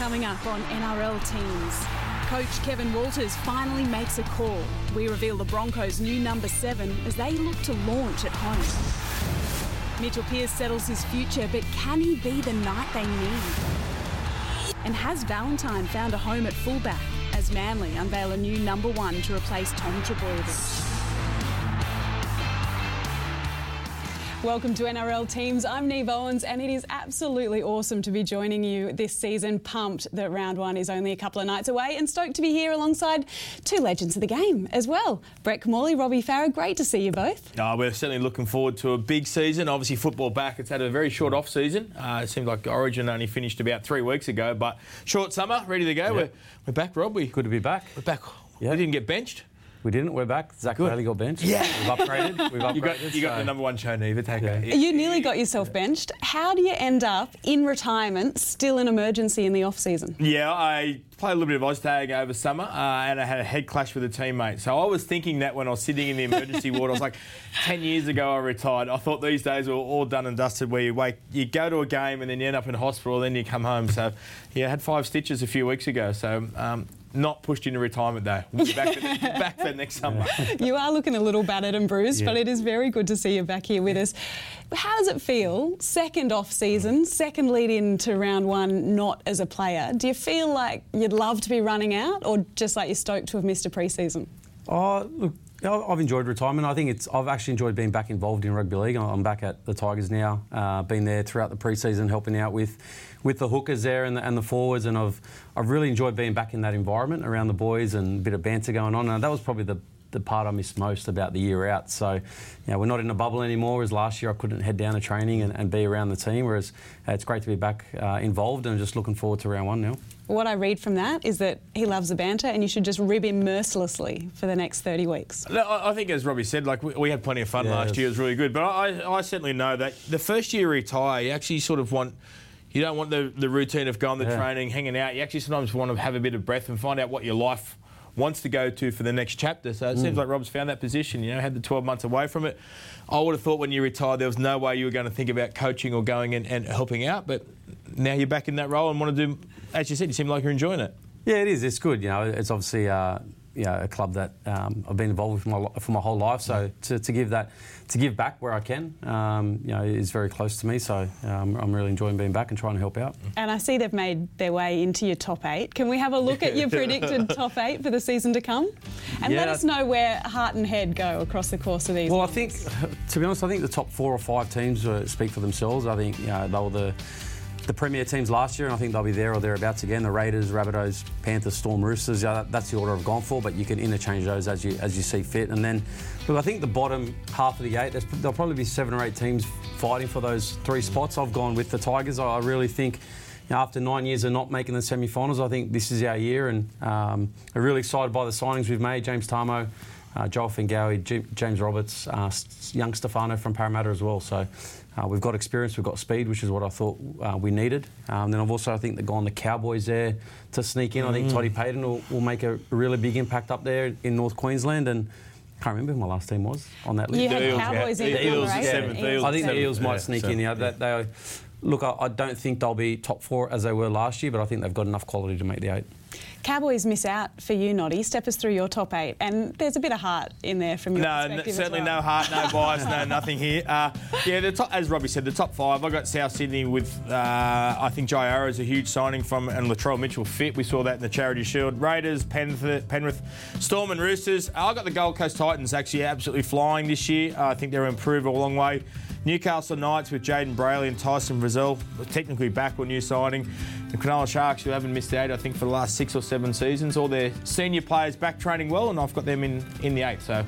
Coming up on NRL teams. Coach Kevin Walters finally makes a call. We reveal the Broncos' new number seven as they look to launch at home. Mitchell Pearce settles his future, but can he be the knight they need? And has Valentine found a home at fullback as Manly unveil a new number one to replace Tom Trbojevic? Welcome to NRL Teams. I'm Niav Owens, and it is absolutely awesome to be joining you this season. Pumped that round one is only a couple of nights away, and stoked to be here alongside two legends of the game as well. Brett Kimmorley, Robbie Farah, great to see you both. Oh, we're certainly looking forward to a big season. Obviously, football back. It's had a very short off season. Uh, it seems like Origin only finished about three weeks ago, but short summer, ready to go. We're, we're back, Rob. We, Good to be back. we're back. Yeah. We didn't get benched. We didn't. We're back. Zach Good. Bailey got benched. Yeah. We've upgraded. We've upgraded. You got, you got so- the number one show, Neva. Take Yeah. it. You nearly got yourself benched. How do you end up in retirement, still in emergency in the off season? Yeah, I played a little bit of Oztag over summer, uh, and I had a head clash with a teammate. So I was thinking that when I was sitting in the emergency ward, I was like, ten years ago I retired. I thought these days were all done and dusted. Where you wait, you go to a game and then you end up in hospital, then you come home. So yeah, I had five stitches a few weeks ago. So. Um, not pushed into retirement though. We'll be back for, back for next summer. You are looking a little battered and bruised, but it is very good to see you back here with us. How does it feel? Second off season, second lead into round one, not as a player. Do you feel like you'd love to be running out, or just like you're stoked to have missed a pre-season? Oh, look, I- I've enjoyed retirement. I think it's. I've actually enjoyed being back involved in rugby league. I'm back at the Tigers now. Uh, been there throughout the pre-season, helping out with, with the hookers there and the, and the forwards, and I've I've really enjoyed being back in that environment around the boys and a bit of banter going on. And that was probably the the part I missed most about the year out. So, you know, we're not in a bubble anymore. As last year, I couldn't head down to training and, and be around the team. Whereas uh, it's great to be back uh, involved and just looking forward to round one now. What I read from that is that he loves the banter, and you should just rib him mercilessly for the next 30 weeks. No, I I think, as Robbie said, like we, we had plenty of fun Yeah, last year. It was really good. But I, I certainly know that the first year you retire, you actually sort of want. You don't want the, the routine of going to Yeah. training, hanging out. You actually sometimes want to have a bit of breath and find out what your life wants to go to for the next chapter. So it Mm. seems like Rob's found that position. You know, had the 12 months away from it. I would have thought when you retired, there was no way you were going to think about coaching or going and, and helping out. But now you're back in that role and want to do, as you said, you seem like you're enjoying it. Yeah, it is. It's good. You know, it's obviously uh, you know, a club that um, I've been involved with for my, for my whole life. So to, to give that, to give back where I can, um, you know, is very close to me. So um, I'm really enjoying being back and trying to help out. And I see they've made their way into your top eight. Can we have a look at your predicted top eight for the season to come? And let us know where heart and head go across the course of these. Well, I think, to be honest, I think the top four or five teams uh, speak for themselves. I think you know, they were the the premier teams last year, and I think they'll be there or thereabouts again. The Raiders, Rabbitohs, Panthers, Storm, Roosters. Yeah, that, that's the order I've gone for, but you can interchange those as you as you see fit. And then, look, I think the bottom half of the eight, there'll probably be seven or eight teams fighting for those three spots. I've gone with the Tigers. I, really think. After nine years of not making the semi-finals, I think this is our year, and um, I'm really excited by the signings we've made. James Tamou, uh, Joe Ofahengaue, James Roberts, uh, young Stefano from Parramatta as well. So uh, we've got experience, we've got speed, which is what I thought uh, we needed. Um, then I've also, I think, they've gone the Cowboys there to sneak in. I think Toddy Payten will, will make a really big impact up there in North Queensland. And I can't remember who my last team was on that list. You had The Eels, Cowboys yeah. in The Eels number is eight. seventh. Eels Eels I think the Eels might yeah, sneak so, in. Yeah, yeah. That, they, look, I, I don't think they'll be top four as they were last year, but I think they've got enough quality to make the eight. Cowboys miss out for you, Noddy. Step us through your top eight. And there's a bit of heart in there from your No, perspective. as certainly well. no heart, no bias, no nothing here. Uh, yeah, the top, as Robbie said, the top five. I got South Sydney with uh, I think Jai Arrow is a huge signing from and Latrell Mitchell fit. We saw that in the Charity Shield. Raiders, Penrith, Penrith Storm and Roosters. I got the Gold Coast Titans actually absolutely flying this year. Uh, I think they're improved a long way. Newcastle Knights with Jayden Brailey and Tyson Frizell, technically back or new signing. The Cronulla Sharks, who haven't missed the eight, I think, for the last six or seven seasons. All their senior players back training well, and I've got them in, in the eight. So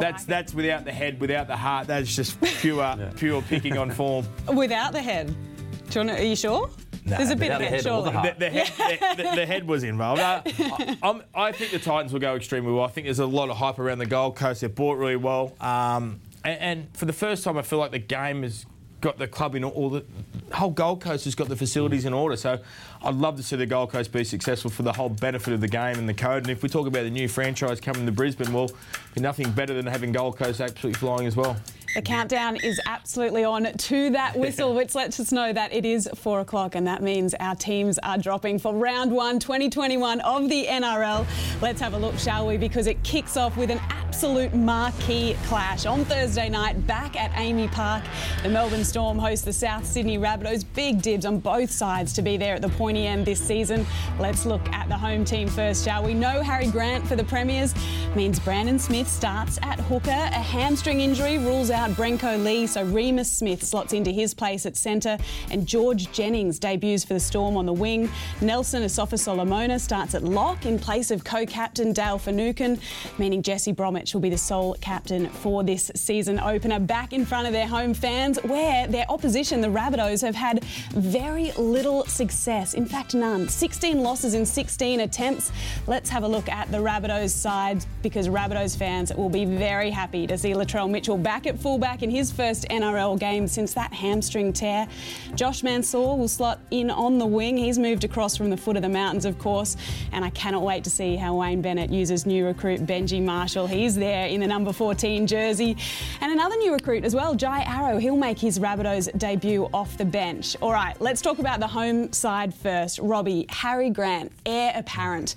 that's that's without the head, without the heart. That's just pure pure picking on form. Without the head. Do you want to, are you sure? There's a bit of the head or surely. the. The, the head, the, the- the head was involved. Uh, I, I'm- I think the Titans will go extremely well. I think there's a lot of hype around the Gold Coast. They've bought really well, um, and, and for the first time, I feel like the game has got the club in all the, whole Gold Coast has got the facilities in order. So I'd love to see the Gold Coast be successful for the whole benefit of the game and the code. And if we talk about the new franchise coming to Brisbane, well, be nothing better than having Gold Coast absolutely flying as well. The countdown is absolutely on to that whistle, which lets us know that it is four o'clock, and that means our teams are dropping for round one 2021 of the NRL. Let's have a look, shall we? Because it kicks off with an absolute marquee clash on Thursday night back at AAMI Park. The Melbourne Storm host the South Sydney Rabbitohs. Big dibs on both sides to be there at the pointy end this season. Let's look at the home team first, shall we? No Harry Grant for the Premiers means Brandon Smith starts at hooker. A hamstring injury rules out Brenko Lee, so Reimis Smith slots into his place at centre, and George Jennings debuts for the Storm on the wing. Nelson Asofa-Solomona starts at lock in place of co-captain Dale Finucane, meaning Jesse Bromwich will be the sole captain for this season opener back in front of their home fans, where their opposition, the Rabbitohs, have had very little success. In fact, none. 16 losses in 16 attempts. Let's have a look at the Rabbitohs side because Rabbitohs fans will be very happy to see Latrell Mitchell back at fullback in his first NRL game since that hamstring tear. Josh Mansour will slot in on the wing. He's moved across from the foot of the mountains, of course, and I cannot wait to see how Wayne Bennett uses new recruit Benji Marshall. He's there in the number 14 jersey. And another new recruit as well, Jai Arrow. He'll make his Rabbitohs debut off the bench. All right, let's talk about the home side first. Robbie, Harry Grant, heir apparent.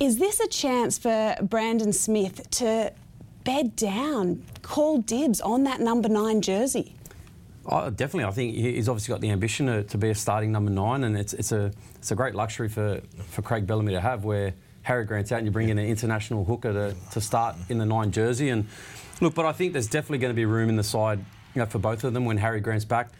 Is this a chance for Brandon Smith to bed down, call dibs on that number nine jersey? Oh, definitely. I think he's obviously got the ambition to, to, be a starting number nine, and it's, it's, a, it's a great luxury for, for Craig Bellamy to have where Harry Grant's out and you bring in an international hooker to, to start in the nine jersey. And look, but I think there's definitely going to be room in the side you know, for both of them when Harry Grant's back.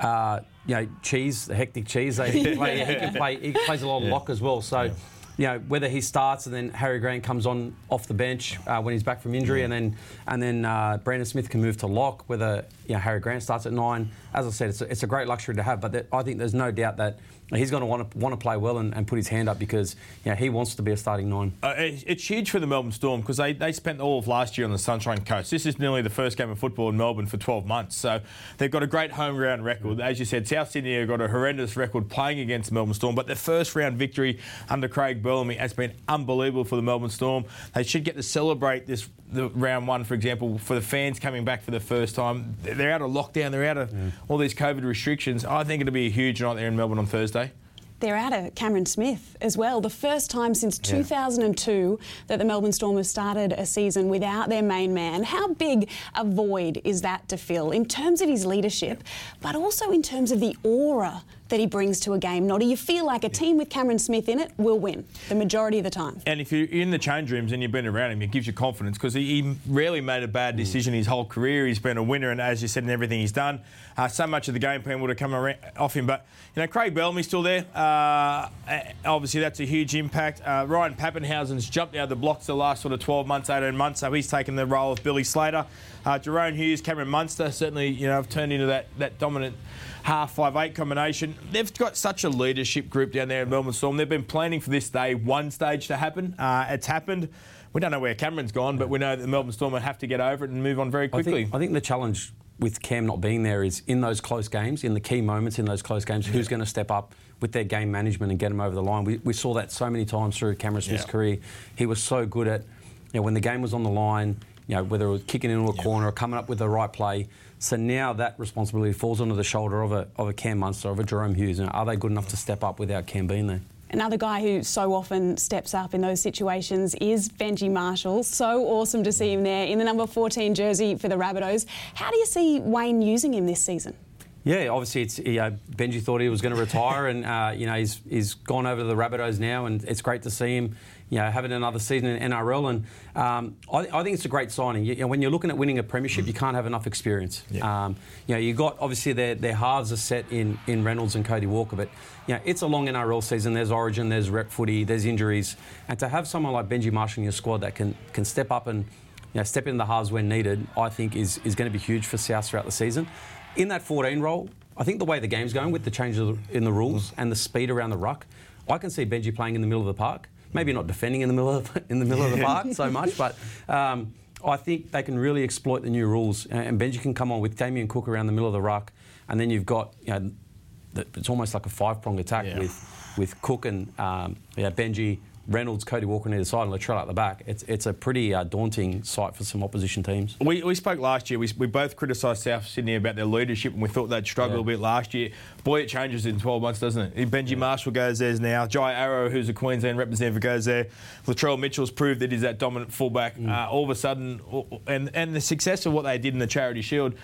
Uh, you know, Cheese, the hectic Cheese, they, he, play, he, can play, he plays a lot of yeah. lock as well. So. Yeah you know, whether he starts and then Harry Grant comes on off the bench uh, when he's back from injury, yeah. and then and then uh, Brandon Smith can move to lock. Whether you know Harry Grant starts at nine, as I said, it's a, it's a great luxury to have. But I think there's no doubt that he's going to want to want to play well and, and, put his hand up because you know, he wants to be a starting nine. Uh, it's huge for the Melbourne Storm because they, they spent all of last year on the Sunshine Coast. This is nearly the first game of football in Melbourne for 12 months, so they've got a great home ground record. As you said, South Sydney have got a horrendous record playing against Melbourne Storm, but their first round victory under Craig Bellamy has been unbelievable for the Melbourne Storm. They should get to celebrate this the round one, for example, for the fans coming back for the first time. They're out of lockdown. They're out of yeah. all these COVID restrictions. I think it'll be a huge night there in Melbourne on Thursday they're out of Cameron Smith as well. The first time since 2002 yeah. that the Melbourne Storm have started a season without their main man. How big a void is that to fill in terms of his leadership, but also in terms of the aura that he brings to a game. Noddy, you feel like a team with Cameron Smith in it will win the majority of the time. And if you're in the change rooms and you've been around him, it gives you confidence because he, he, rarely made a bad decision his whole career. He's been a winner, and as you said, in everything he's done, uh, so much of the game plan would have come off him. But you know, Craig Bellamy's still there. Uh, obviously, that's a huge impact. Uh, Ryan Papenhuyzen's jumped out of the blocks the last sort of 12 months, 18 months, so he's taken the role of Billy Slater. Uh, Jahrome Hughes, Cameron Munster, certainly, you know, have turned into that, that dominant half five eight combination. They've got such a leadership group down there in Melbourne Storm. They've been planning for this day one stage to happen. Uh, it's happened. We don't know where Cameron's gone, but we know that Melbourne Storm will have to get over it and move on very quickly. I think, I think the challenge with Cam not being there is in those close games, in the key moments in those close games, who's going to step up with their game management and get them over the line. We, we saw that so many times through Cameron Smith's yeah. career. He was so good at, you know, when the game was on the line, you know, whether it was kicking into a yeah. corner or coming up with the right play. So now that responsibility falls onto the shoulder of a, of a Cam Munster, of a Jahrome Hughes. And are they good enough to step up without Cam being there? Another guy who so often steps up in those situations is Benji Marshall. So awesome to see him there in the number 14 jersey for the Rabbitohs. How do you see Wayne using him this season? Yeah, obviously, it's you know, Benji thought he was going to retire, and uh, you know he's he's gone over to the Rabbitohs now, and it's great to see him you know, having another season in NRL. And um, I, I, think it's a great signing. You, you know, when you're looking at winning a premiership, you can't have enough experience. Yeah. Um, you know, you got obviously their, their halves are set in, in Reynolds and Cody Walker, but you know, it's a long NRL season. There's Origin, there's rep footy, there's injuries, and to have someone like Benji Marshall in your squad that can can step up and you know, step in the halves when needed, I think is is going to be huge for South throughout the season. In that 14 role, I think the way the game's going with the changes in the rules and the speed around the ruck, I can see Benji playing in the middle of the park maybe not defending in the middle of in the middle of the park so much, but. Um, I think they can really exploit the new rules, and Benji can come on with Damien Cook around the middle of the ruck, and then you've got you know, it's almost like a five pronged attack yeah. with with Cook and um, yeah, Benji, Reynolds, Cody Walker on either side, and Latrell at the back, it's, it's a pretty uh, daunting sight for some opposition teams. We, we spoke last year. We, we both criticised South Sydney about their leadership, and we thought they'd struggle Yeah. a bit last year. Boy, it changes in 12 months, doesn't it? Benji Marshall goes there now. Jai Arrow, who's a Queensland representative, goes there. Latrell Mitchell's proved that he's that dominant fullback. Uh, all of a sudden, and and the success of what they did in the Charity Shield.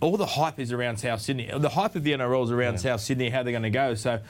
All the hype is around South Sydney. The hype of the NRL is around South Sydney, how they're going to go. So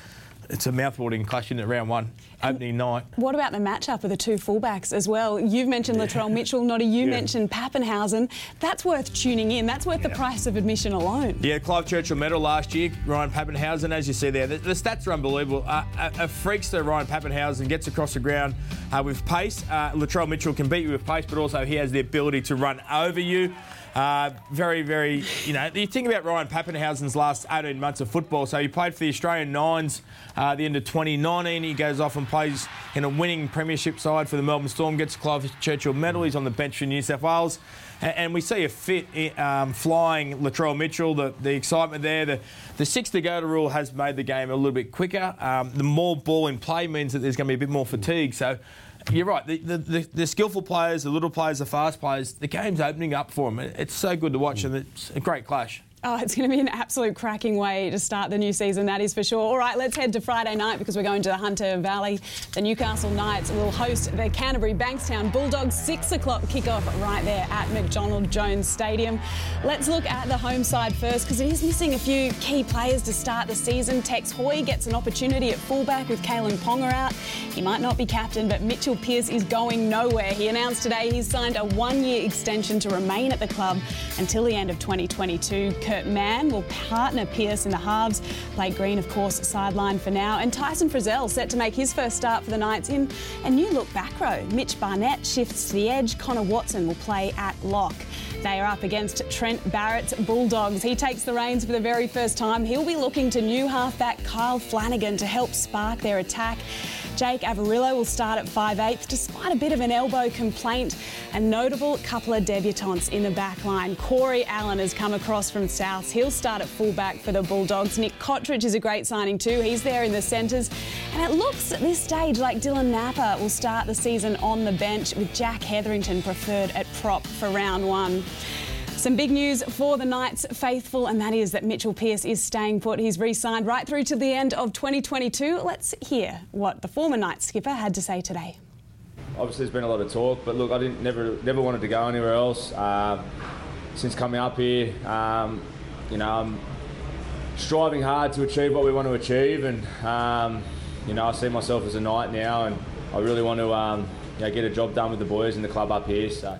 it's a mouthwatering clash in at round one, opening night. What about the matchup of the two fullbacks as well? You've mentioned Latrell Mitchell, Noddy, you Yeah. mentioned Papenhuyzen. That's worth tuning in. That's worth the price of admission alone. Yeah, Clive Churchill medal last year. Ryan Papenhuyzen, as you see there, the, the stats are unbelievable. Uh, a, a freakster, Ryan Papenhuyzen gets across the ground uh, with pace. Uh, Latrell Mitchell can beat you with pace, but also he has the ability to run over you. Uh, very, very, you know, you think about Ryan Papenhuyzen's last 18 months of football. So he played for the Australian Nines uh, the end of 2019. He goes off and plays in a winning premiership side for the Melbourne Storm, gets Clive Churchill medal. He's on the bench for New South Wales. And, and we see a fit um, flying Latrell Mitchell, the, the excitement there. The, the six to go to rule has made the game a little bit quicker. Um, the more ball in play means that there's going to be a bit more fatigue. So you're right. The, the, the, the skillful players, the little players, the fast players, the game's opening up for them. It's so good to watch, and it's a great clash. Oh, it's going to be an absolute cracking way to start the new season, that is for sure. All right, let's head to Friday night because we're going to the Hunter Valley. The Newcastle Knights will host the Canterbury Bankstown Bulldogs. Six o'clock kickoff right there at McDonald Jones Stadium. Let's look at the home side first because it is missing a few key players to start the season. Tex Hoy gets an opportunity at fullback with Kalyn Ponga out. He might not be captain, but Mitchell Pearce is going nowhere. He announced today he's signed a one-year extension to remain at the club until the end of 2022. Kurt Mann will partner Pearce in the halves. Blake Green, of course, sidelined for now. And Tyson Frizell set to make his first start for the Knights in a new look back row. Mitch Barnett shifts to the edge. Connor Watson will play at lock. They are up against Trent Barrett's Bulldogs. He takes the reins for the very first time. He'll be looking to new halfback Kyle Flanagan to help spark their attack. Jake Averillo will start at 5'8", despite a bit of an elbow complaint. A notable couple of debutantes in the back line. Corey Allan has come across from South. He'll start at fullback for the Bulldogs. Nick Cotric is a great signing too. He's there in the centres. And it looks at this stage like Dylan Napa will start the season on the bench with Jack Hetherington preferred at prop for round one. Some big news for the Knights faithful, and that is that Mitchell Pearce is staying put. He's re signed right through to the end of 2022. Let's hear what the former Knights skipper had to say today. obviously there's been a lot of talk, but look, I didn't never never wanted to go anywhere else. Uh, since coming up here, um, you know, I'm striving hard to achieve what we want to achieve, and um, you know, I see myself as a knight now, and I really want to um, you know, get a job done with the boys in the club up here. So.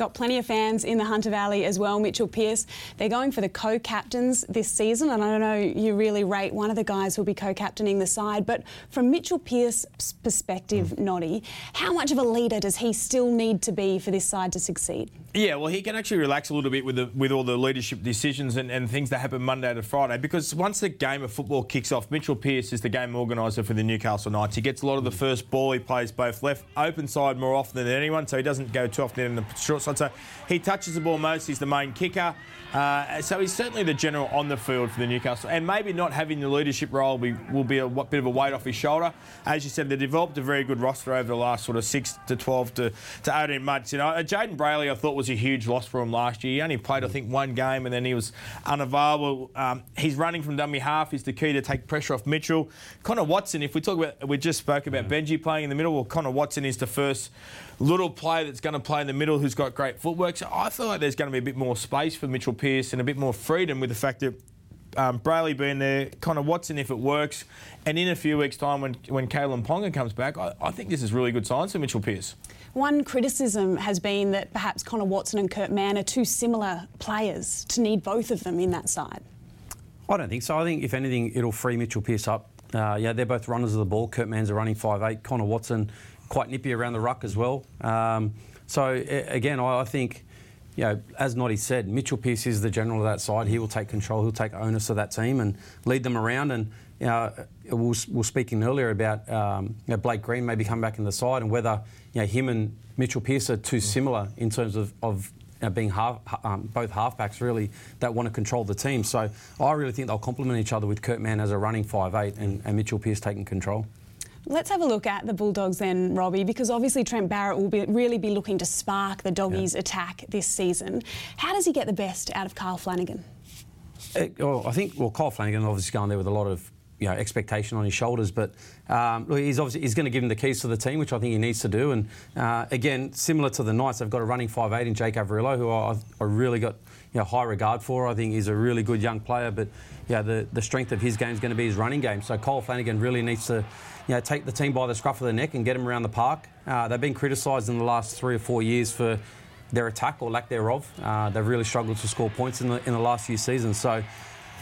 Got plenty of fans in the Hunter Valley as well. Mitchell Pearce, they're going for the co captains this season. And I don't know, you really rate one of the guys who'll be co captaining the side. But from Mitchell Pearce's perspective, hmm. Noddy, how much of a leader does he still need to be for this side to succeed? Yeah, well, he can actually relax a little bit with the, with all the leadership decisions and, and things that happen Monday to Friday because once the game of football kicks off, Mitchell Pearce is the game organiser for the Newcastle Knights. He gets a lot of the first ball. He plays both left, open side more often than anyone, so he doesn't go too often in the short side. So he touches the ball most. He's the main kicker. Uh, so he's certainly the general on the field for the Newcastle. And maybe not having the leadership role will be, will be a bit of a weight off his shoulder. As you said, they developed a very good roster over the last sort of six to 12 to, to 18 months. You know, uh, Jayden Brailey, I thought was a huge loss for him last year. He only played, I think, one game and then he was unavailable. Um, he's running from dummy half is the key to take pressure off Mitchell. Connor Watson, if we talk about, we just spoke about Benji playing in the middle. Well, Connor Watson is the first little player that's going to play in the middle who's got great footwork. So I feel like there's going to be a bit more space for Mitchell Pearce and a bit more freedom with the fact that um, Brailey being there, Connor Watson if it works, and in a few weeks' time when when Kalyn Ponga comes back, I, I think this is really good signs for Mitchell Pearce. One criticism has been that perhaps Connor Watson and Kurt Mann are two similar players to need both of them in that side. I don't think so. I think if anything, it'll free Mitchell Pearce up. Uh, yeah, they're both runners of the ball. Kurt Mann's a running 5'8". Connor Watson, quite nippy around the ruck as well. Um, so again, I, I think, you know, as Noddy said, Mitchell Pearce is the general of that side. He will take control. He'll take onus of that team and lead them around. And you know, we were we were speaking earlier about um, you know, Blake Green maybe coming back in the side and whether you know, him and Mitchell Pearce are too similar in terms of, of you know, being half, um, both halfbacks really that want to control the team. So I really think they'll complement each other with Kurt Mann as a running 5'8 and, and Mitchell Pearce taking control. Let's have a look at the Bulldogs then, Robbie, because obviously Trent Barrett will be, really be looking to spark the doggies' yeah. attack this season. How does he get the best out of Kyle Flanagan? Uh, well, I think well, Kyle Flanagan obviously going there with a lot of you know, expectation on his shoulders. But um, he's obviously he's going to give him the keys to the team, which I think he needs to do. And uh, again, similar to the Knights, they've got a running five eight in Jake Averillo, who I, I really got you know, high regard for. I think he's a really good young player, but yeah, the, the strength of his game is going to be his running game. So Cole Flanagan really needs to you know, take the team by the scruff of the neck and get them around the park. Uh, they've been criticised in the last three or four years for their attack or lack thereof. Uh, they've really struggled to score points in the, in the last few seasons. So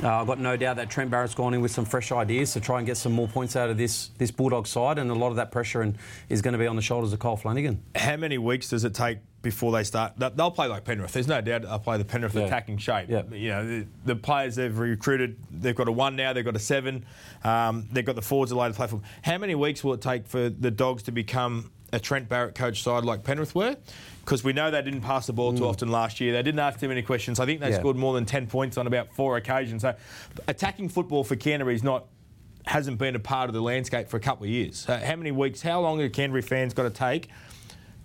uh, I've got no doubt that Trent Barrett's gone in with some fresh ideas to try and get some more points out of this this Bulldog side, and a lot of that pressure and, is going to be on the shoulders of Kyle Flanagan. How many weeks does it take before they start? They'll play like Penrith. There's no doubt they'll play the Penrith yeah. attacking shape. Yeah. You know, the, the, players they've recruited, they've got a one now, they've got a seven, um, they've got the forwards allowed to play for. How many weeks will it take for the Dogs to become a Trent Barrett coach side like Penrith were? because we know they didn't pass the ball too mm. often last year. They didn't ask too many questions. I think they yeah. scored more than 10 points on about four occasions. So attacking football for Canterbury is not hasn't been a part of the landscape for a couple of years. Uh, how many weeks, how long are Canterbury fans got to take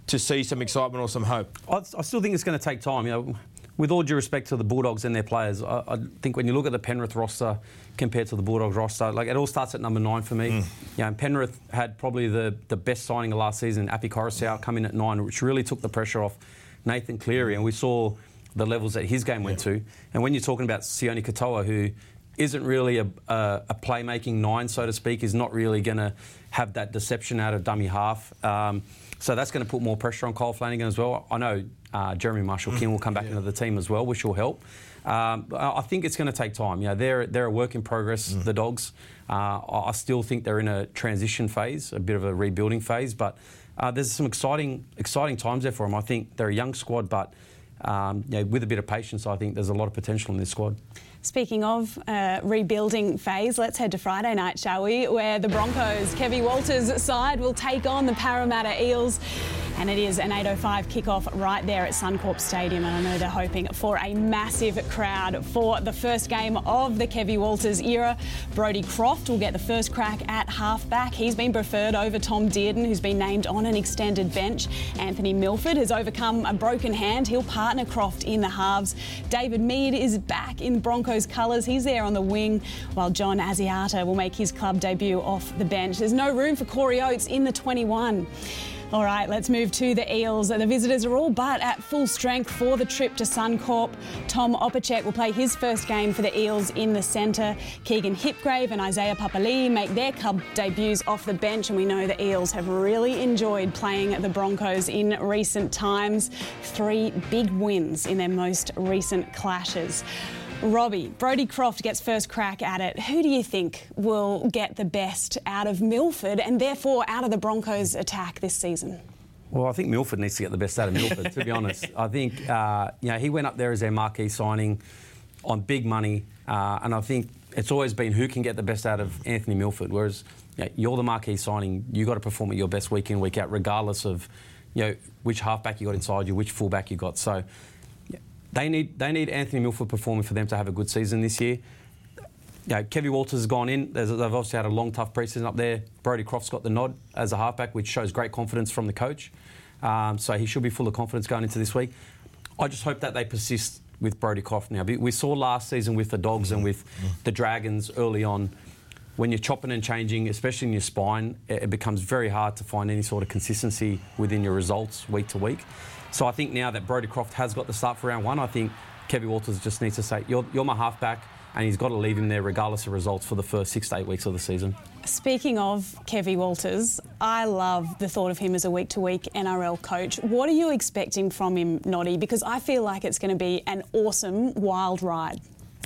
to see some excitement or some hope? I, I still think it's going to take time. You know, with all due respect to the Bulldogs and their players, I, I, think when you look at the Penrith roster compared to the Bulldogs roster, like it all starts at number nine for me. Mm. You know, Penrith had probably the, the best signing of last season, Api Koroisau, come in at nine, which really took the pressure off Nathan Cleary, and we saw the levels that his game went yeah. to. And when you're talking about Sione Katoa, who isn't really a, a, a, playmaking nine, so to speak, is not really going to have that deception out of dummy half. Um, so that's going to put more pressure on Kyle Flanagan as well. I know uh, Jeremy Marshall King will come back yeah. into the team as well, which will help. Um, I think it's going to take time. You know, they're they're a work in progress. Mm. The Dogs. Uh, I still think they're in a transition phase, a bit of a rebuilding phase, but uh, there's some exciting exciting times there for them. I think they're a young squad, but um, you know, with a bit of patience, I think there's a lot of potential in this squad. Speaking of uh, rebuilding phase, let's head to Friday night, shall we? Where the Broncos, Kevy Walters' side, will take on the Parramatta Eels. And it is an 8.05 kickoff right there at Suncorp Stadium. And I know they're hoping for a massive crowd for the first game of the Kevy Walters era. Brodie Croft will get the first crack at halfback. He's been preferred over Tom Dearden, who's been named on an extended bench. Anthony Milford has overcome a broken hand. He'll partner Croft in the halves. David Mead is back in Broncos colours. He's there on the wing, while John Asiata will make his club debut off the bench. There's no room for Corey Oates in the 21. All right, let's move to the Eels. The visitors are all but at full strength for the trip to Suncorp. Tom Opacic will play his first game for the Eels in the centre. Keegan Hipgrave and Isaiah Papali'i make their club debuts off the bench, and we know the Eels have really enjoyed playing the Broncos in recent times. Three big wins in their most recent clashes. Robbie, Brodie Croft gets first crack at it. Who do you think will get the best out of Milford and therefore out of the Broncos' attack this season? Well, I think Milford needs to get the best out of Milford, to be honest. I think, uh, you know, he went up there as their marquee signing on big money, uh, and I think it's always been who can get the best out of Anthony Milford, whereas you know, you're the marquee signing, you've got to perform at your best week in, week out, regardless of, you know, which halfback you got inside you, which fullback you got. So they need they need Anthony Milford performing for them to have a good season this year. You know, Kevy Walters has gone in. they've obviously had a long, tough preseason up there. Brodie Croft's got the nod as a halfback, which shows great confidence from the coach. Um, so he should be full of confidence going into this week. I just hope that they persist with Brodie Croft now. We saw last season with the Dogs and with the Dragons early on, when you're chopping and changing, especially in your spine, it becomes very hard to find any sort of consistency within your results week to week. So I think now that Brodie Croft has got the start for round one, I think Kevin Walters just needs to say, you're, you're my halfback, and he's got to leave him there regardless of results for the first six to eight weeks of the season. Speaking of Kevy Walters, I love the thought of him as a week to week NRL coach. What are you expecting from him, Noddy? Because I feel like it's going to be an awesome, wild ride.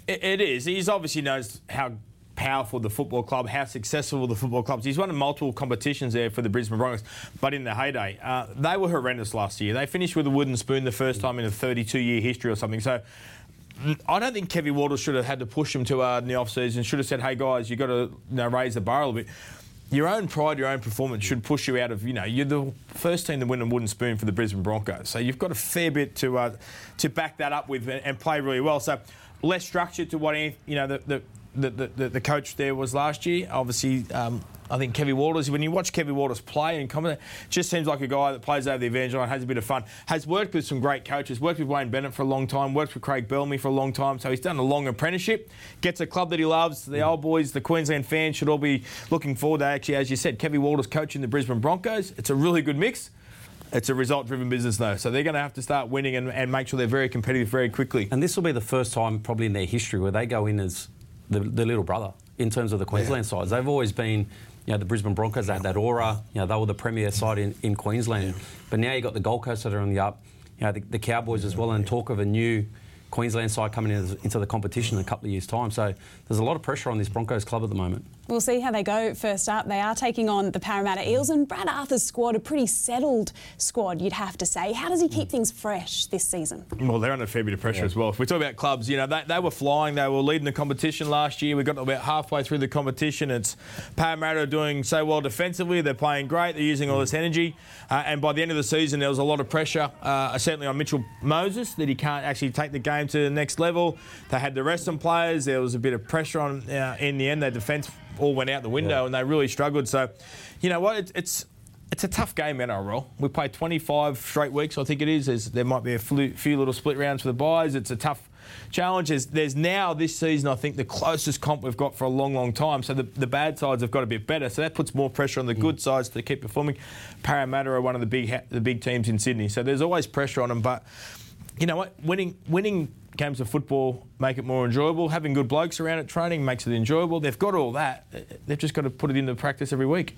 It is. He's obviously knows how powerful the football club, how successful the football clubs. He's won multiple competitions there for the Brisbane Broncos, but in the heyday, uh, they were horrendous last year. They finished with a wooden spoon the first time in a 32-year history or something. So. Mm, I don't think Kevin Walters should have had to push him too hard in the off-season. Should have said, "Hey guys, you've got to you know, raise the bar a little bit." your own pride, your own performance should push you out of, you know, you're the first team to win a wooden spoon for the Brisbane Broncos. So you've got a fair bit to uh, to back that up with and play really well. So less structure to what, you know, the, the, the, the, coach there was last year. Obviously, um, I think Kevin Walters, when you watch Kevin Walters play and comment, just seems like a guy that plays over the advantage line, has a bit of fun, has worked with some great coaches, worked with Wayne Bennett for a long time, worked with Craig Bellamy for a long time, so he's done a long apprenticeship, gets a club that he loves. The old boys, the Queensland fans should all be looking forward to actually, as you said, Kevin Walters coaching the Brisbane Broncos. It's a really good mix. It's a result driven business, though. So they're going to have to start winning and, and make sure they're very competitive very quickly. And this will be the first time, probably in their history, where they go in as the, the little brother in terms of the Queensland yeah. sides. They've always been, you know, the Brisbane Broncos, they had that aura. You know, they were the premier side in, in Queensland. Yeah. But now you've got the Gold Coast that are on the up. You know, the, the Cowboys as well, and talk of a new Queensland side coming into the competition in a couple of years' time. So there's a lot of pressure on this Broncos club at the moment. We'll see how they go first up. They are taking on the Parramatta Eels, and Brad Arthur's squad, a pretty settled squad, you'd have to say. How does he keep things fresh this season? Well, they're under a fair bit of pressure yeah. as well. If we talk about clubs, you know, they, they, were flying, they were leading the competition last year. We got about halfway through the competition. It's Parramatta doing so well defensively. They're playing great, they're using all this energy. Uh, and by the end of the season, there was a lot of pressure, uh, certainly on Mitchell Moses, that he can't actually take the game to the next level. They had the rest of players. There was a bit of pressure on uh, in the end. Their defence all went out the window yeah. and they really struggled. So, you know what? It, it's it's a tough game, NRL. We play 25 straight weeks, I think it is. There's, there might be a few little split rounds for the buys. It's a tough challenge. There's, there's, now this season, I think, the closest comp we've got for a long, long time. So the, the bad sides have got a bit better. So that puts more pressure on the good mm. sides to keep performing. Parramatta are one of the big the big teams in Sydney. So there's always pressure on them. But you know what? Winning winning games of football make it more enjoyable. Having good blokes around at training makes it enjoyable. They've got all that. They've just got to put it into practice every week.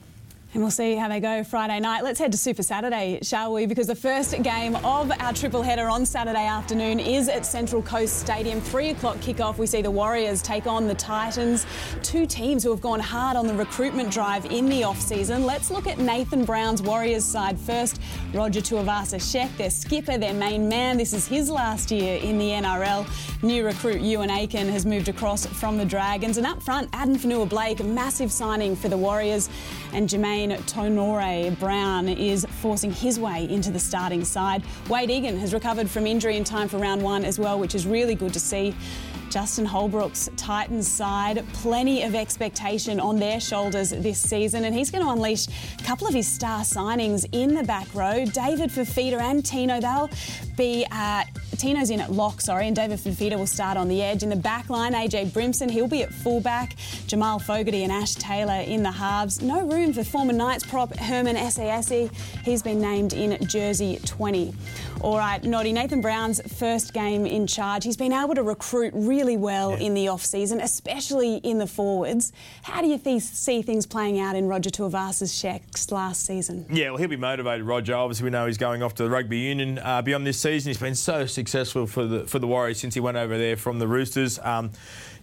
And we'll see how they go Friday night. Let's head to Super Saturday, shall we? Because the first game of our triple header on Saturday afternoon is at Central Coast Stadium. Three o'clock kickoff. We see the Warriors take on the Titans, two teams who have gone hard on the recruitment drive in the off season. Let's look at Nathan Brown's Warriors side first. Roger Tuivasa-Sheck, their skipper, their main man. This is his last year in the NRL. New recruit Euan Aitken has moved across from the Dragons, and up front, Addin Fonua Blake, massive signing for the Warriors, and Jamayne Taunoa Brown is forcing his way into the starting side. Wade Egan has recovered from injury in time for round one as well, which is really good to see. Justin Holbrook's Titans side, plenty of expectation on their shoulders this season, and he's going to unleash a couple of his star signings in the back row. David Fifita and Tino, they'll be at Tino's in at lock, sorry, and David Fifita will start on the edge. In the back line, AJ Brimson, he'll be at fullback. Jamal Fogarty and Ash Taylor in the halves. No room for former Knights prop Herman Ese'ese. He's been named in jersey 20. All right, Noddy, Nathan Brown's first game in charge. He's been able to recruit really well yeah. in the off-season, especially in the forwards. How do you th- see things playing out in Roger Tuivasa-Sheck's last season? Yeah, well, he'll be motivated, Roger. Obviously, we know he's going off to the rugby union uh, beyond this season. He's been so successful for the for the Warriors since he went over there from the Roosters. Um,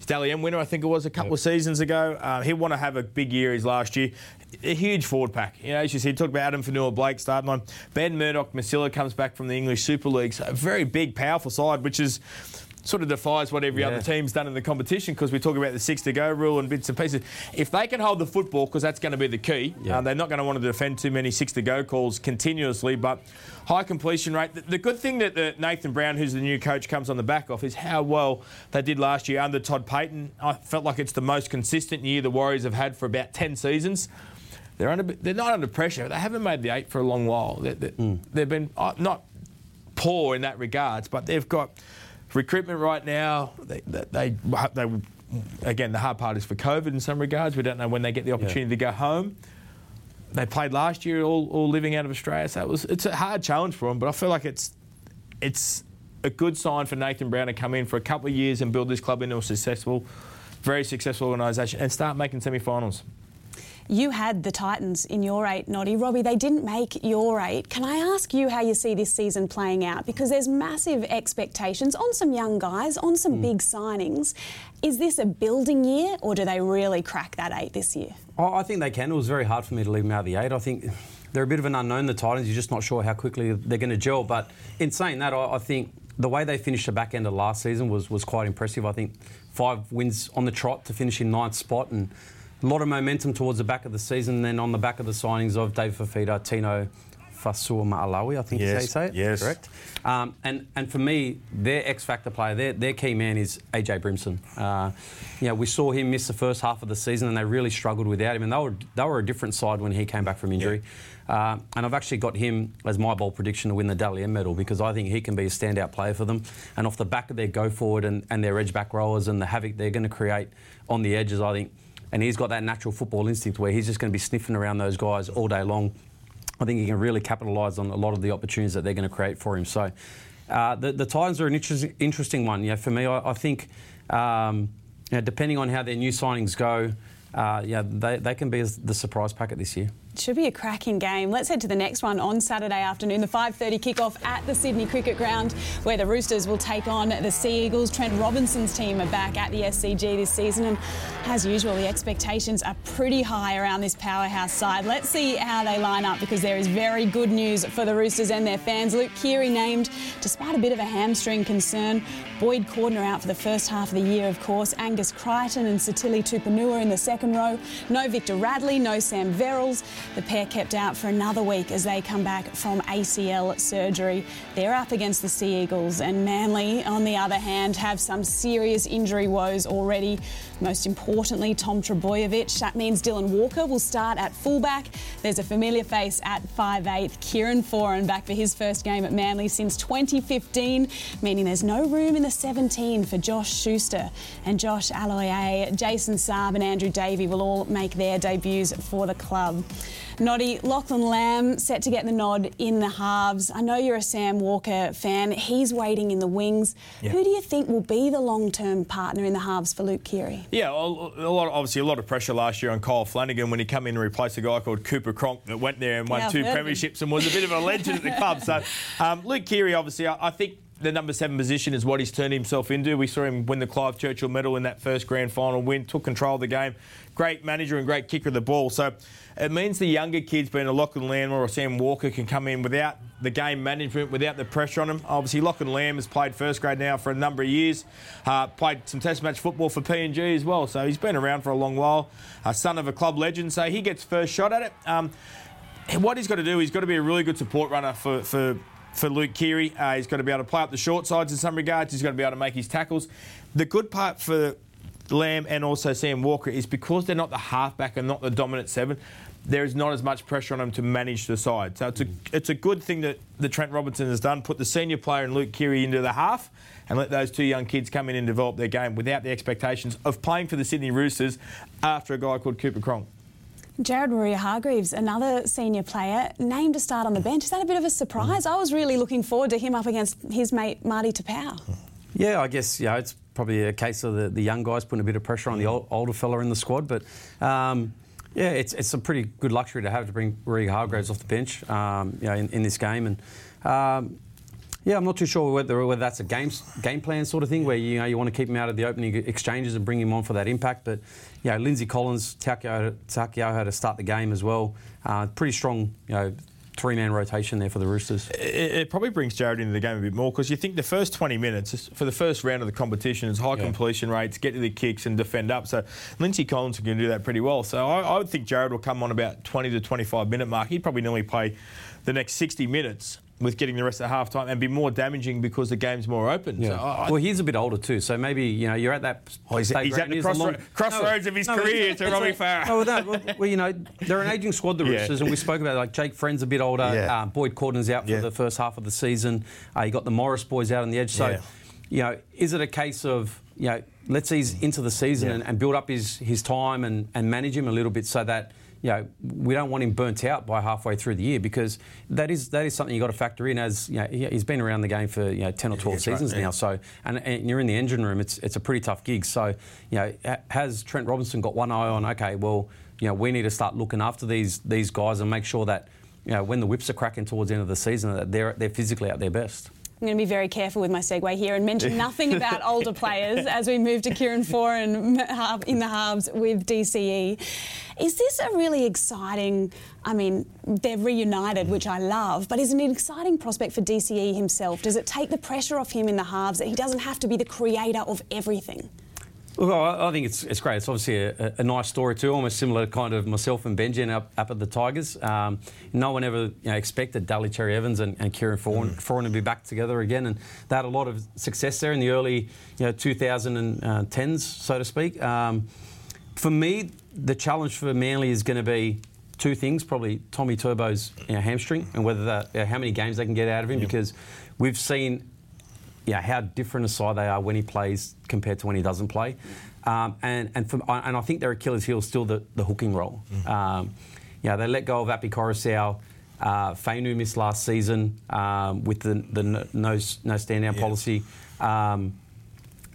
Dally M winner, I think it was a couple yep. of seasons ago. Uh, he'll want to have a big year as last year. A huge forward pack. You know, as you said, talked about Addin Fonua-Blake starting on. Ben Murdoch Masila comes back from the English Super League. So a very big, powerful side, which is sort of defies what every yeah. other team's done in the competition because we talk about the six to go rule and bits and pieces. If they can hold the football, because that's going to be the key, yeah. uh, they're not going to want to defend too many six to go calls continuously, but high completion rate. The, the good thing that the Nathan Brown, who's the new coach, comes on the back of is how well they did last year under Todd Payten. I felt like it's the most consistent year the Warriors have had for about 10 seasons. They're, under, they're not under pressure. They haven't made the eight for a long while. They, they, mm. They've been uh, not poor in that regards, but they've got recruitment right now. They, they, they, again, the hard part is for COVID in some regards. We don't know when they get the opportunity yeah. to go home. They played last year, all, all living out of Australia, so it was, it's a hard challenge for them. But I feel like it's it's a good sign for Nathan Brown to come in for a couple of years and build this club into a successful, very successful organisation and start making semi-finals. You had the Titans in your eight, Noddy. Robbie, they didn't make your eight. Can I ask you how you see this season playing out? Because there's massive expectations on some young guys, on some mm. big signings. Is this a building year, or do they really crack that eight this year? Oh, I think they can. It was very hard for me to leave them out of the eight. I think they're a bit of an unknown, the Titans. You're just not sure how quickly they're going to gel. But in saying that, I, I think the way they finished the back end of last season was, was quite impressive. I think five wins on the trot to finish in ninth spot and a lot of momentum towards the back of the season. Then on the back of the signings of Dave Fifita, Tino, Fa'asuamaleaui, I think Yes, is how you say it. yes. Correct. Um, and, and for me, their X factor player, their, their key man is AJ Brimson. Uh, you know, we saw him miss the first half of the season and they really struggled without him. And they were, they were a different side when he came back from injury. Uh, and I've actually got him as my bold prediction to win the Dally M medal because I think he can be a standout player for them. And off the back of their go forward and, and their edge back rollers and the havoc they're going to create on the edges, I think. And he's got that natural football instinct where he's just going to be sniffing around those guys all day long. I think he can really capitalise on a lot of the opportunities that they're going to create for him. So uh, the, the Titans are an interesting, interesting one. Yeah, for me, I, I think um, you know, depending on how their new signings go, uh, yeah, they, they can be the surprise packet this year. Should be a cracking game. Let's head to the next one on Saturday afternoon, the 5:30 kickoff at the Sydney Cricket Ground, where the Roosters will take on the Sea Eagles. Trent Robinson's team are back at the SCG this season, and as usual, the expectations are pretty high around this powerhouse side. Let's see how they line up because there is very good news for the Roosters and their fans. Luke Keary named, despite a bit of a hamstring concern. Boyd Cordner out for the first half of the year, of course. Angus Crichton and Sitili Tupouniua in the second row. No Victor Radley, no Sam Verrills. The pair kept out for another week as they come back from ACL surgery. They're up against the Sea Eagles, and Manly, on the other hand, have some serious injury woes already. Most importantly, Tom Trbojevic. That means Dylan Walker will start at fullback. There's a familiar face at 5'8, Kieran Foran, back for his first game at Manly since 2015, meaning there's no room in the 17 for Josh Schuster. And Josh Aloiai, Jason Saab, and Andrew Davey will all make their debuts for the club. Noddy, Lachlan Lamb set to get the nod in the halves. I know you're a Sam Walker fan. He's waiting in the wings. Yeah. Who do you think will be the long-term partner in the halves for Luke Keary? Yeah, a lot, obviously a lot of pressure last year on Kyle Flanagan when he came in and replaced a guy called Cooper Cronk that went there and won Yeah, two heard of him. premierships and was a bit of a legend at the club. So um, Luke Keary, obviously, I, I think the number seven position is what he's turned himself into. We saw him win the Clive Churchill medal in that first grand final win, took control of the game. Great manager and great kicker of the ball. So it means the younger kids, being a Lachlan Lamb or Sam Walker, can come in without the game management, without the pressure on them. Obviously, Lachlan Lamb has played first grade now for a number of years, uh, played some test match football for PNG as well. So he's been around for a long while, a son of a club legend. So he gets first shot at it. Um, what he's got to do, he's got to be a really good support runner for, for, for Luke Keary. Uh, he's got to be able to play up the short sides in some regards. He's got to be able to make his tackles. The good part for Lamb and also Sam Walker is because they're not the halfback and not the dominant seven. There is not as much pressure on them to manage the side. So it's a it's a good thing that, that Trent Robinson has done. Put the senior player and Luke Keary into the half, and let those two young kids come in and develop their game without the expectations of playing for the Sydney Roosters after a guy called Cooper Cronk. Jared Waerea Hargreaves, another senior player, named to start on the bench. Is that a bit of a surprise? I was really looking forward to him up against his mate Marty Taupau. Yeah, I guess yeah, it's probably a case of the, the young guys putting a bit of pressure on the old, older fella in the squad. But um, yeah, it's, it's a pretty good luxury to have to bring Waerea Hargreaves off the bench, um, you know, in, in this game. And um, yeah, I'm not too sure whether, whether that's a game game plan sort of thing where you know you want to keep him out of the opening exchanges and bring him on for that impact. But yeah, Lindsay Collins, Taukeiaho to start the game as well. Uh, pretty strong, you know. Three man rotation there for the Roosters. it, it probably brings Jared into the game a bit more because you think the first 20 minutes for the first round of the competition is high Yeah. completion rates, get to the kicks and defend up. So Lindsay Collins can do that pretty well. So I, I would think Jared will come on about 20 to 25 minute mark. He'd probably nearly play the next 60 minutes with getting the rest of half time and be more damaging because the game's more open. So I, I- well, he's a bit older too, so maybe you know you're at that. Oh, he's- he's at the it is a crossro- crossroads of his career it's- to Robbie Farah. No, that, well, well, you know, they're an aging squad, the Yeah. Roosters, and we spoke about it, like Jake Friend's a bit older. Yeah. Uh, Boyd Cordner's out for Yeah. the first half of the season. Uh, you got the Morris boys out on the edge. So, Yeah. you know, is it a case of you know, let's ease into the season Yeah. and, and build up his his time and, and manage him a little bit so that. You know, we don't want him burnt out by halfway through the year because that is that is something you've got to factor in. As you know, he- he's been around the game for you know ten or twelve That's right, seasons yeah. now. So, and, and you're in the engine room. It's it's a pretty tough gig. So, you know, has Trent Robinson got one eye on? Okay, well, you know, we need to start looking after these these guys and make sure that you know when the whips are cracking towards the end of the season, that they're they're physically at their best. I'm going to be very careful with my segue here and mention nothing about older players as we move to Kieran Foran in the halves with DCE. Is this a really exciting? I mean, they're reunited, which I love, but is it an exciting prospect for DCE himself? Does it take the pressure off him in the halves that he doesn't have to be the creator of everything? Look, I, I think it's, it's great. It's obviously a, a, nice story too, almost similar to kind of myself and Benji up, up at the Tigers. Um, no one ever you know, expected Daly Cherry Evans and, and Kieran Foran, mm. to be back together again, and they had a lot of success there in the early you know 2010s, so to speak. Um, for me, the challenge for Manly is going to be two things: probably Tommy Turbo's you know, hamstring and whether that, how many games they can get out of him, yeah. because we've seen yeah, how different a side they are when he plays compared to when he doesn't play. Um, and and, for, and I think their Achilles heel is still the, the hooking role. Mm. Um, yeah, they let go of Api Koroisau. Uh, Fainu missed last season um, with the, the no, no stand down yeah. policy. Um,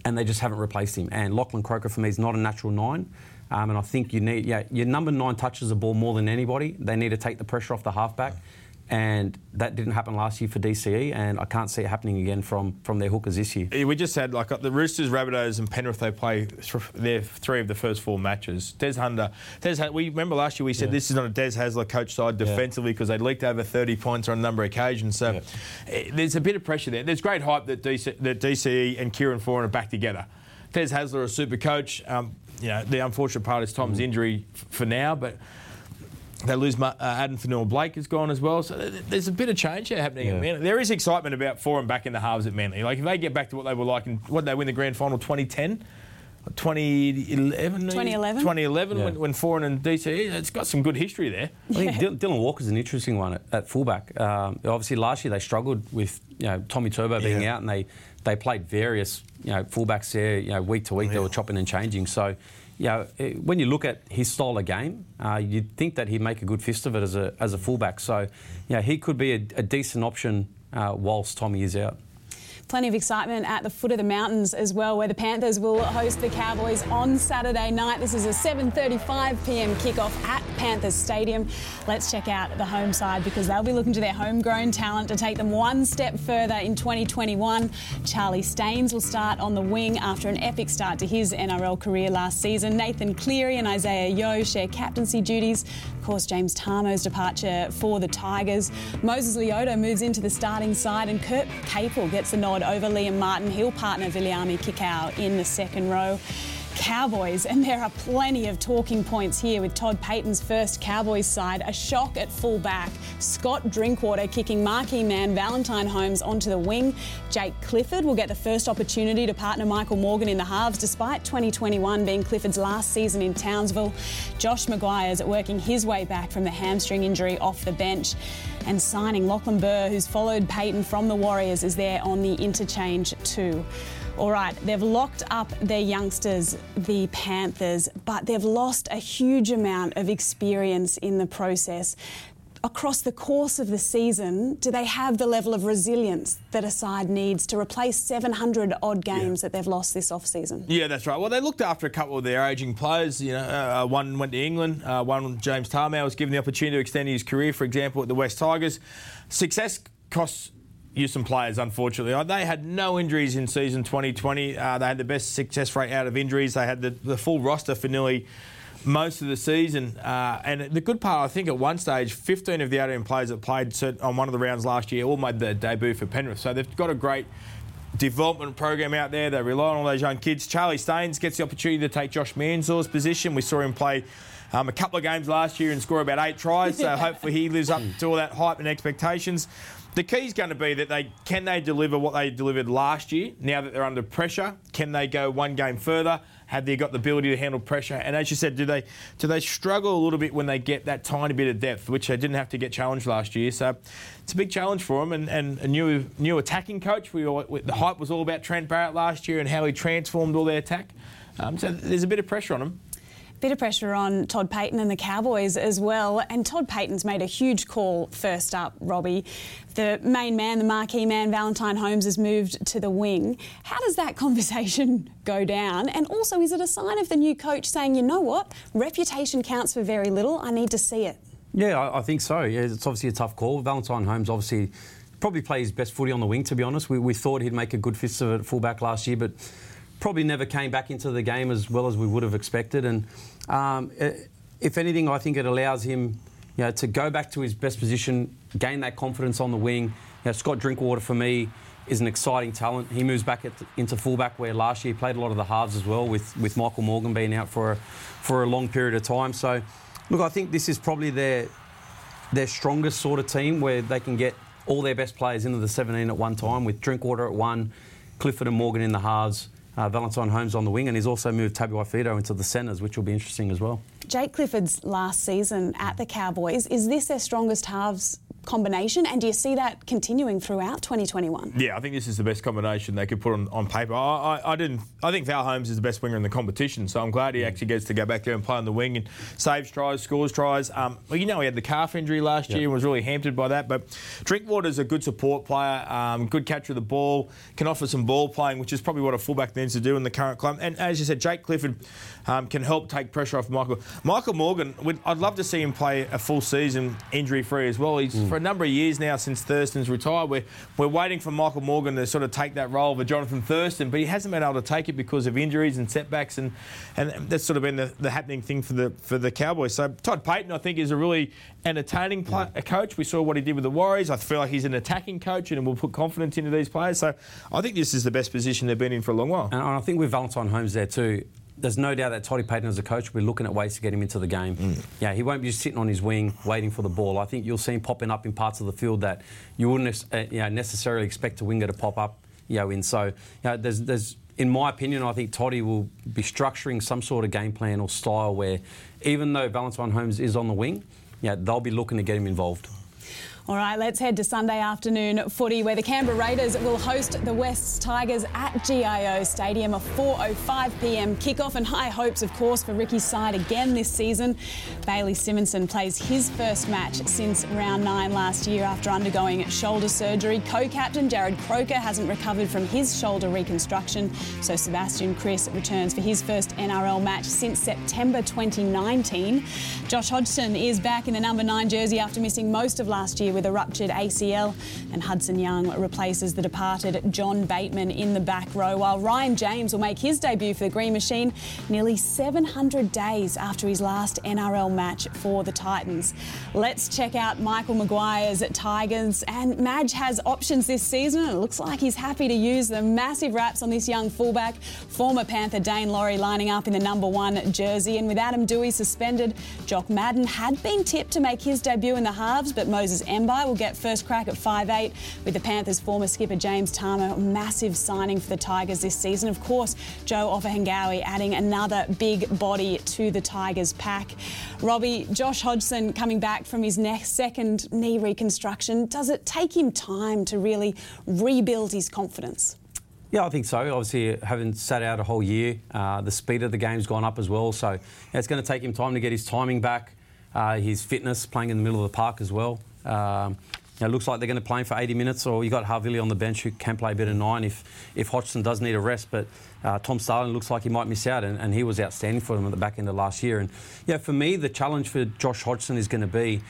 and they just haven't replaced him. And Lachlan Croker, for me, is not a natural nine. Um, and I think you need, yeah, your number nine touches the ball more than anybody. They need to take the pressure off the halfback and that didn't happen last year for DCE, and I can't see it happening again from, from their hookers this year. We just had like the Roosters, Rabbitohs, and Penrith. They play their three of the first four matches. Des Hunter, Des, we remember last year we said yeah. this is not a Des Hasler coach side defensively because yeah. they leaked over 30 points on a number of occasions. So yeah. Eh, there's a bit of pressure there. There's great hype that, DC, that DCE and Kieran Foran are back together. Des Hasler, a super coach. Um, you know, the unfortunate part is Tom's mm. injury f- for now, but they lose uh, Addin Fonua-Blake has gone as well. So there's a bit of change here happening yeah. at Manly. There is excitement about Foran back in the halves at Manly. Like if they get back to what they were like, and what they win the grand final 2010. 2011, 2011, 2011 yeah. when, when Foran and DC, it's got some good history there. I think yeah. Dylan Walker's an interesting one at, at fullback. Um, obviously, last year they struggled with you know Tommy Turbo being yeah. out, and they, they played various you know fullbacks there. You know week to week they were chopping and changing. So you know, eh, when you look at his style of game, uh, you'd think that he'd make a good fist of it as a, as a fullback. So, yeah, he could be a, a decent option uh, whilst Tommy is out. Plenty of excitement at the foot of the mountains as well, where the Panthers will host the Cowboys on Saturday night. This is a 7:35 p.m. kickoff at Panthers Stadium. Let's check out the home side because they'll be looking to their homegrown talent to take them one step further in 2021. Charlie Staines will start on the wing after an epic start to his NRL career last season. Nathan Cleary and Isaah Yeo share captaincy duties. Of course, James Tamou's departure for the Tigers. Moses Leota moves into the starting side, and Kurt Capewell gets the nod over Liam Martin. He'll partner Viliame Kikau in the second row. Cowboys, and there are plenty of talking points here with Todd Payten's first Cowboys side. A shock at fullback. Scott Drinkwater kicking marquee man Valentine Holmes onto the wing. Jake Clifford will get the first opportunity to partner Michael Morgan in the halves, despite 2021 being Clifford's last season in Townsville. Josh McGuire's working his way back from the hamstring injury off the bench. And signing Lachlan Burr, who's followed Payten from the Warriors, is there on the interchange too. All right, they've locked up their youngsters, the Panthers, but they've lost a huge amount of experience in the process. Across the course of the season, do they have the level of resilience that a side needs to replace 700 odd games yeah. that they've lost this off season? Yeah, that's right. Well, they looked after a couple of their ageing players. You know, uh, one went to England, uh, one James Tamou was given the opportunity to extend his career, for example, at the West Tigers. Success costs some players, unfortunately. They had no injuries in season 2020. Uh, they had the best success rate out of injuries. They had the, the full roster for nearly most of the season. Uh, and the good part, I think, at one stage, 15 of the 18 players that played on one of the rounds last year all made their debut for Penrith. So they've got a great development program out there. They rely on all those young kids. Charlie Staines gets the opportunity to take Josh Mansour's position. We saw him play um, a couple of games last year and score about eight tries. So hopefully he lives up to all that hype and expectations. The key is going to be that they can they deliver what they delivered last year. Now that they're under pressure, can they go one game further? Have they got the ability to handle pressure? And as you said, do they do they struggle a little bit when they get that tiny bit of depth, which they didn't have to get challenged last year? So it's a big challenge for them. And, and a new new attacking coach. We, we the hype was all about Trent Barrett last year and how he transformed all their attack. Um, so there's a bit of pressure on them bit of pressure on Todd Payten and the Cowboys as well. And Todd Payten's made a huge call first up, Robbie. The main man, the marquee man, Valentine Holmes, has moved to the wing. How does that conversation go down? And also, is it a sign of the new coach saying, you know what, reputation counts for very little, I need to see it? Yeah, I, I think so. Yeah, it's obviously a tough call. Valentine Holmes obviously probably plays his best footy on the wing, to be honest. We, we thought he'd make a good fist of it at fullback last year, but probably never came back into the game as well as we would have expected. And um, if anything, I think it allows him you know, to go back to his best position, gain that confidence on the wing. You know, Scott Drinkwater for me, is an exciting talent. He moves back at, into fullback where last year he played a lot of the halves as well, with, with Michael Morgan being out for a, for a long period of time. So, look, I think this is probably their their strongest sort of team where they can get all their best players into the 17 at one time with Drinkwater at one, Clifford and Morgan in the halves. Uh, Valentine Holmes on the wing, and he's also moved Tabuai into the centres, which will be interesting as well. Jake Clifford's last season at the Cowboys, is this their strongest halves combination, and do you see that continuing throughout 2021? Yeah, I think this is the best combination they could put on, on paper. I, I, I, didn't. I think Val Holmes is the best winger in the competition, so I'm glad he actually gets to go back there and play on the wing and saves tries, scores tries. Um, well, you know, he had the calf injury last yep. year and was really hampered by that. But Drinkwater's a good support player, um, good catcher of the ball, can offer some ball playing, which is probably what a fullback needs to do in the current club. And as you said, Jake Clifford um, can help take pressure off Michael. Michael Morgan, I'd love to see him play a full season injury free as well. He's mm. For a number of years now since Thurston's retired. We're, we're waiting for Michael Morgan to sort of take that role of Jonathan Thurston, but he hasn't been able to take it because of injuries and setbacks, and, and that's sort of been the, the happening thing for the for the Cowboys. So Todd Payten, I think, is a really entertaining play, yeah. coach. We saw what he did with the Warriors. I feel like he's an attacking coach and will put confidence into these players. So I think this is the best position they've been in for a long while. And I think with Valentine Holmes there too, there's no doubt that Toddy Payten as a coach will be looking at ways to get him into the game. Mm. Yeah, he won't be just sitting on his wing waiting for the ball. I think you'll see him popping up in parts of the field that you wouldn't uh, you know, necessarily expect a winger to pop up you know, in. So you know, there's, there's, in my opinion, I think Toddy will be structuring some sort of game plan or style where even though Valentine Holmes is on the wing, yeah, they'll be looking to get him involved. All right, let's head to Sunday afternoon footy where the Canberra Raiders will host the Wests Tigers at GIO Stadium. A 4.05pm kickoff and high hopes, of course, for Ricky's side again this season. Bailey Simonsson plays his first match since round nine last year after undergoing shoulder surgery. Co-captain Jarrod Croker hasn't recovered from his shoulder reconstruction, so Sebastian Kris returns for his first NRL match since September 2019. Josh Hodgson is back in the number nine jersey after missing most of last year with a ruptured ACL, and Hudson Young replaces the departed John Bateman in the back row, while Ryan James will make his debut for the Green Machine nearly 700 days after his last NRL match for the Titans. Let's check out Michael Maguire's Tigers, and Madge has options this season, it looks like he's happy to use them. Massive raps on this young fullback, former Panther Daine Laurie lining up in the number one jersey, and with Adam Doueihi suspended, Jock Madden had been tipped to make his debut in the halves, but Moses M Will get first crack at 5'8 with the Panthers' former skipper James Tamou. Massive signing for the Tigers this season. Of course, Joe Ofahengaue adding another big body to the Tigers pack. Robbie, Josh Hodgson coming back from his next second knee reconstruction. Does it take him time to really rebuild his confidence? Yeah, I think so. Obviously, having sat out a whole year, uh, the speed of the game's gone up as well. So yeah, it's going to take him time to get his timing back, uh, his fitness, playing in the middle of the park as well. Um, it looks like they're going to play him for 80 minutes, or you got Havili on the bench who can play of nine if if Hodgson does need a rest. But uh, Tom Starling looks like he might miss out, and, and, he was outstanding for them at the back end of last year. And yeah, for me, the challenge for Josh Hodgson is going to be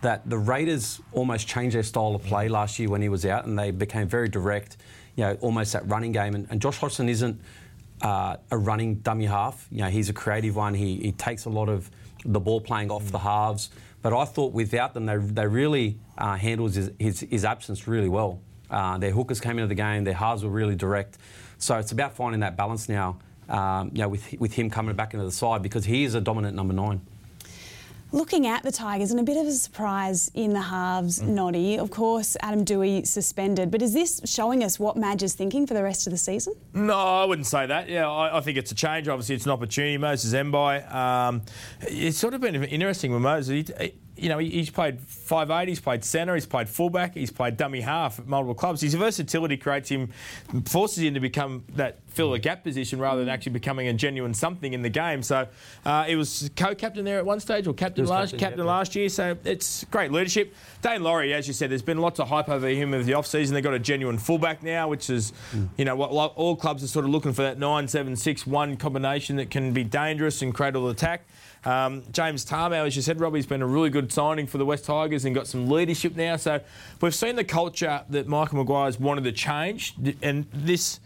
that the Raiders almost changed their style of play last year when he was out, and they became very direct. You know, almost that running game. And, and Josh Hodgson isn't uh, a running dummy half. You know, he's a creative one. He, he takes a lot of the ball playing off the halves. But I thought without them, they, they really uh, handled his, his, his, absence really well. Uh, their hookers came into the game, their halves were really direct. So it's about finding that balance now, um, you know, with, with him coming back into the side because he is a dominant number nine. Looking at the Tigers, and a bit of a surprise in the halves, mm. Noddy. Of course, Adam Doueihi suspended, but is this showing us what Madge is thinking for the rest of the season? No, I wouldn't say that. Yeah, I, I think it's a change. Obviously, it's an opportunity. Moses Mbye. Um, it's sort of been interesting with Moses. He, you know, he's played 5'8", he's played centre, he's played fullback, he's played dummy half at multiple clubs. His versatility creates him, forces him to become that fill a gap position rather than actually becoming a genuine something in the game. So uh, he was co-captain there at one stage, or captain last captain, captain last year. So it's great leadership. Daine Laurie, as you said, there's been lots of hype over him of the off-season. They've got a genuine fullback now, which is, mm. you know, what all clubs are sort of looking for that 9-7-6-1 combination that can be dangerous and cradle attack. Um, James Tamou, as you said, Robbie's been a really good signing for the West Tigers and got some leadership now. So we've seen the culture that Michael Maguire's wanted to change, and this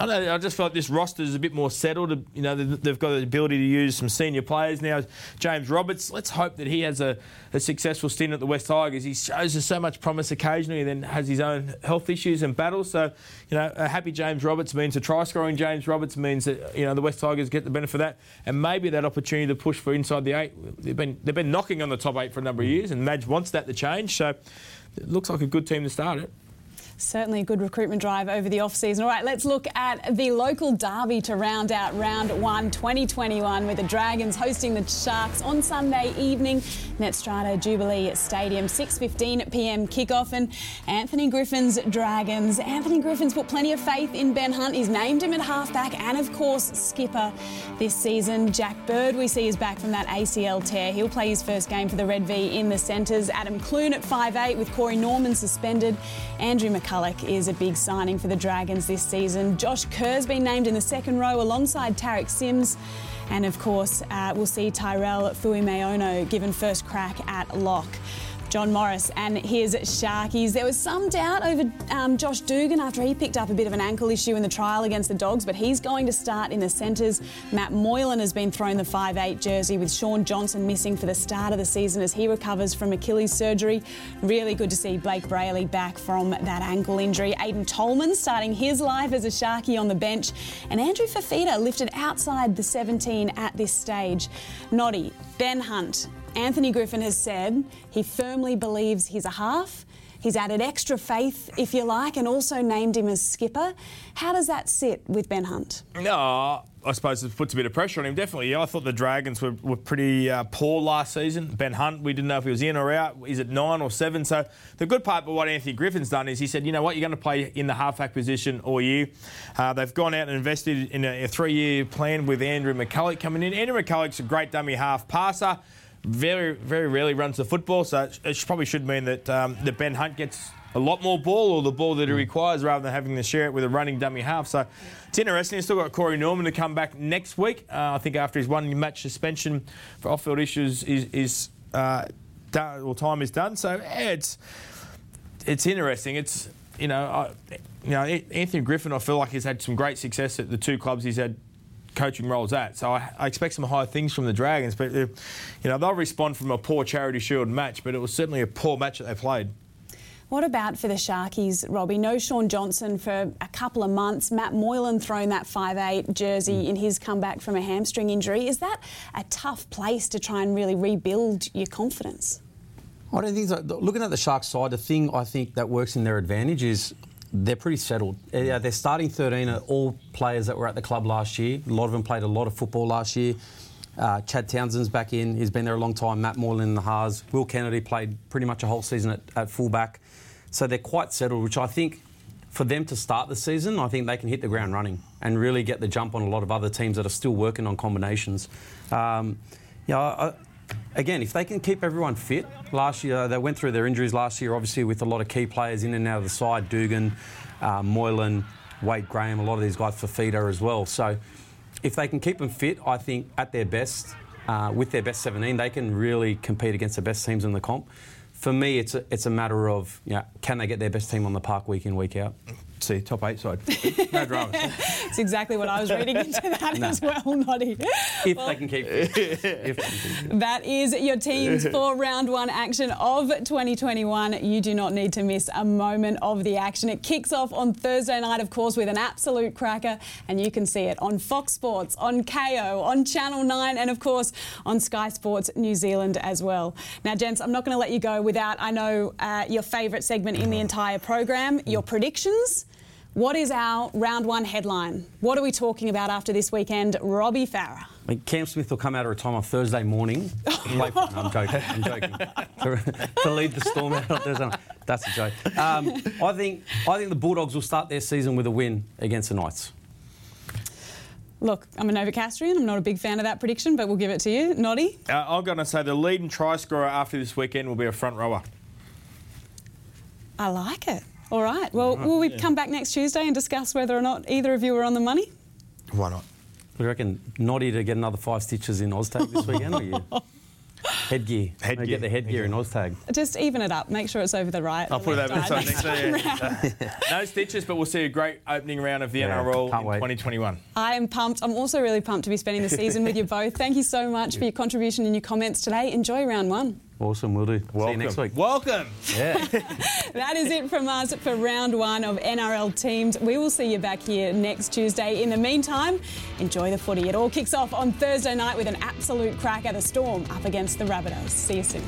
I don't know, I just felt this roster is a bit more settled. You know, they've got the ability to use some senior players now. James Roberts, let's hope that he has a, a successful stint at the West Tigers. He shows us so much promise occasionally, then has his own health issues and battles. So, you know, a happy James Roberts means a try scoring James Roberts means that you know the West Tigers get the benefit of that, and maybe that opportunity to push for inside the eight. They've been they've been knocking on the top eight for a number of years, and Madge wants that to change. So, it looks like a good team to start it. Certainly a good recruitment drive over the off-season. All right, let's look at the local derby to round out round one 2021 with the Dragons hosting the Sharks on Sunday evening. Netstrata Jubilee Stadium, 6.15pm kickoff. And Anthony Griffin's Dragons. Anthony Griffin's put plenty of faith in Ben Hunt. He's named him at halfback and, of course, skipper this season. Jack Bird, we see, is back from that ACL tear. He'll play his first game for the Red V in the centres. Adam Clune at 5'8 with Corey Norman suspended. Andrew McCullough is a big signing for the Dragons this season. Josh Kerr's been named in the second row alongside Tariq Sims. And of course, uh, we'll see Tyrell Fuimaono given first crack at lock. John Morris and his Sharkies. There was some doubt over um, Josh Dugan after he picked up a bit of an ankle issue in the trial against the Dogs, but he's going to start in the centres. Matt Moylan has been thrown the 5'8 jersey with Shaun Johnson missing for the start of the season as he recovers from Achilles surgery. Really good to see Blake Brailey back from that ankle injury. Aiden Tolman starting his life as a Sharky on the bench, and Andrew Fifita lifted outside the 17 at this stage. Noddy, Ben Hunt, Anthony Griffin has said he firmly believes he's a half. He's added extra faith, if you like, and also named him as skipper. How does that sit with Ben Hunt? No, I suppose it puts a bit of pressure on him. Definitely, yeah. I thought the Dragons were, were pretty uh, poor last season. Ben Hunt, we didn't know if he was in or out. Is it nine or seven? So the good part about what Anthony Griffin's done is he said, you know what, you're going to play in the halfback position all year. Uh, they've gone out and invested in a, a three-year plan with Andrew McCullough coming in. Andrew McCullough's a great dummy half passer very, very rarely runs the football, so it probably should mean that, um, that Ben Hunt gets a lot more ball or the ball that he requires rather than having to share it with a running dummy half. So it's interesting. He's still got Corey Norman to come back next week. Uh, I think after his one match suspension for off field issues is, is uh, done, or time is done. So yeah, it's it's interesting. It's you know, I, you know Anthony Griffin. I feel like he's had some great success at the two clubs he's had coaching roles at. So I, I, expect some high things from the Dragons, but uh, you know they'll respond from a poor Charity Shield match, but it was certainly a poor match that they played. What about for the Sharkies, Robbie? No Shaun Johnson for a couple of months. Matt Moylan thrown that 5'8 jersey mm. in his comeback from a hamstring injury. Is that a tough place to try and really rebuild your confidence? I don't think so. Looking at the Sharks side, the thing I think that works in their advantage is they're pretty settled. Uh, their starting 13 are all players that were at the club last year. A lot of them played a lot of football last year. Uh, Chad Townsend's back in. He's been there a long time. Matt Moylan in the Haas. Will Kennedy played pretty much a whole season at, at fullback. So they're quite settled, which I think for them to start the season, I think they can hit the ground running and really get the jump on a lot of other teams that are still working on combinations. Um, yeah, again, if they can keep everyone fit, last year they went through their injuries last year, obviously with a lot of key players in and out of the side, Dugan, uh, Moylan, Wade Graham, a lot of these guys for feeder as well. So if they can keep them fit, I think at their best, uh, with their best 17, they can really compete against the best teams in the comp. For me, it's a, it's a matter of you know, can they get their best team on the park week in, week out? See, top eight side. No dramas. It's exactly what I was reading into that no. as well, Noddy. If well, they can keep it. That is your teams for round one action of 2021. You do not need to miss a moment of the action. It kicks off on Thursday night, of course, with an absolute cracker, and you can see it on Fox Sports, on Kayo, on Channel 9, and of course on Sky Sports New Zealand as well. Now, gents, I'm not going to let you go without, I know, uh, your favourite segment in the entire program, your predictions. What is our round one headline? What are we talking about after this weekend? Robbie Farah. I mean, Cam Smith will come out of retirement on Thursday morning. no, I'm joking. I'm joking. to, to, lead the storm out on Thursday. That's a joke. Um, I think I think the Bulldogs will start their season with a win against the Knights. Look, I'm a Novocastrian. I'm not a big fan of that prediction, but we'll give it to you. Noddy? Uh, I'm going to say the leading try scorer after this weekend will be a front rower. I like it. All right. Well, right, will we yeah. come back next Tuesday and discuss whether or not either of you are on the money? Why not? Do you reckon Noddy to get another five stitches in Oztag this weekend? or you? Headgear. Headgear. Get the headgear in Oztag. Just even it up. Make sure it's over the right. I'll the put it left over the side side next to you. No stitches, but we'll see a great opening round of the Yeah, NRL in wait. 2021. I am pumped. I'm also really pumped to be spending the season with you both. Thank you so much for your contribution and your comments today. Enjoy round one. Awesome, we'll do. See you next week. Welcome. Yeah. That is it from us for round one of NRL teams. We will see you back here next Tuesday. In the meantime, enjoy the footy. It all kicks off on Thursday night with an absolute crack at the Storm up against the Rabbitohs. See you soon.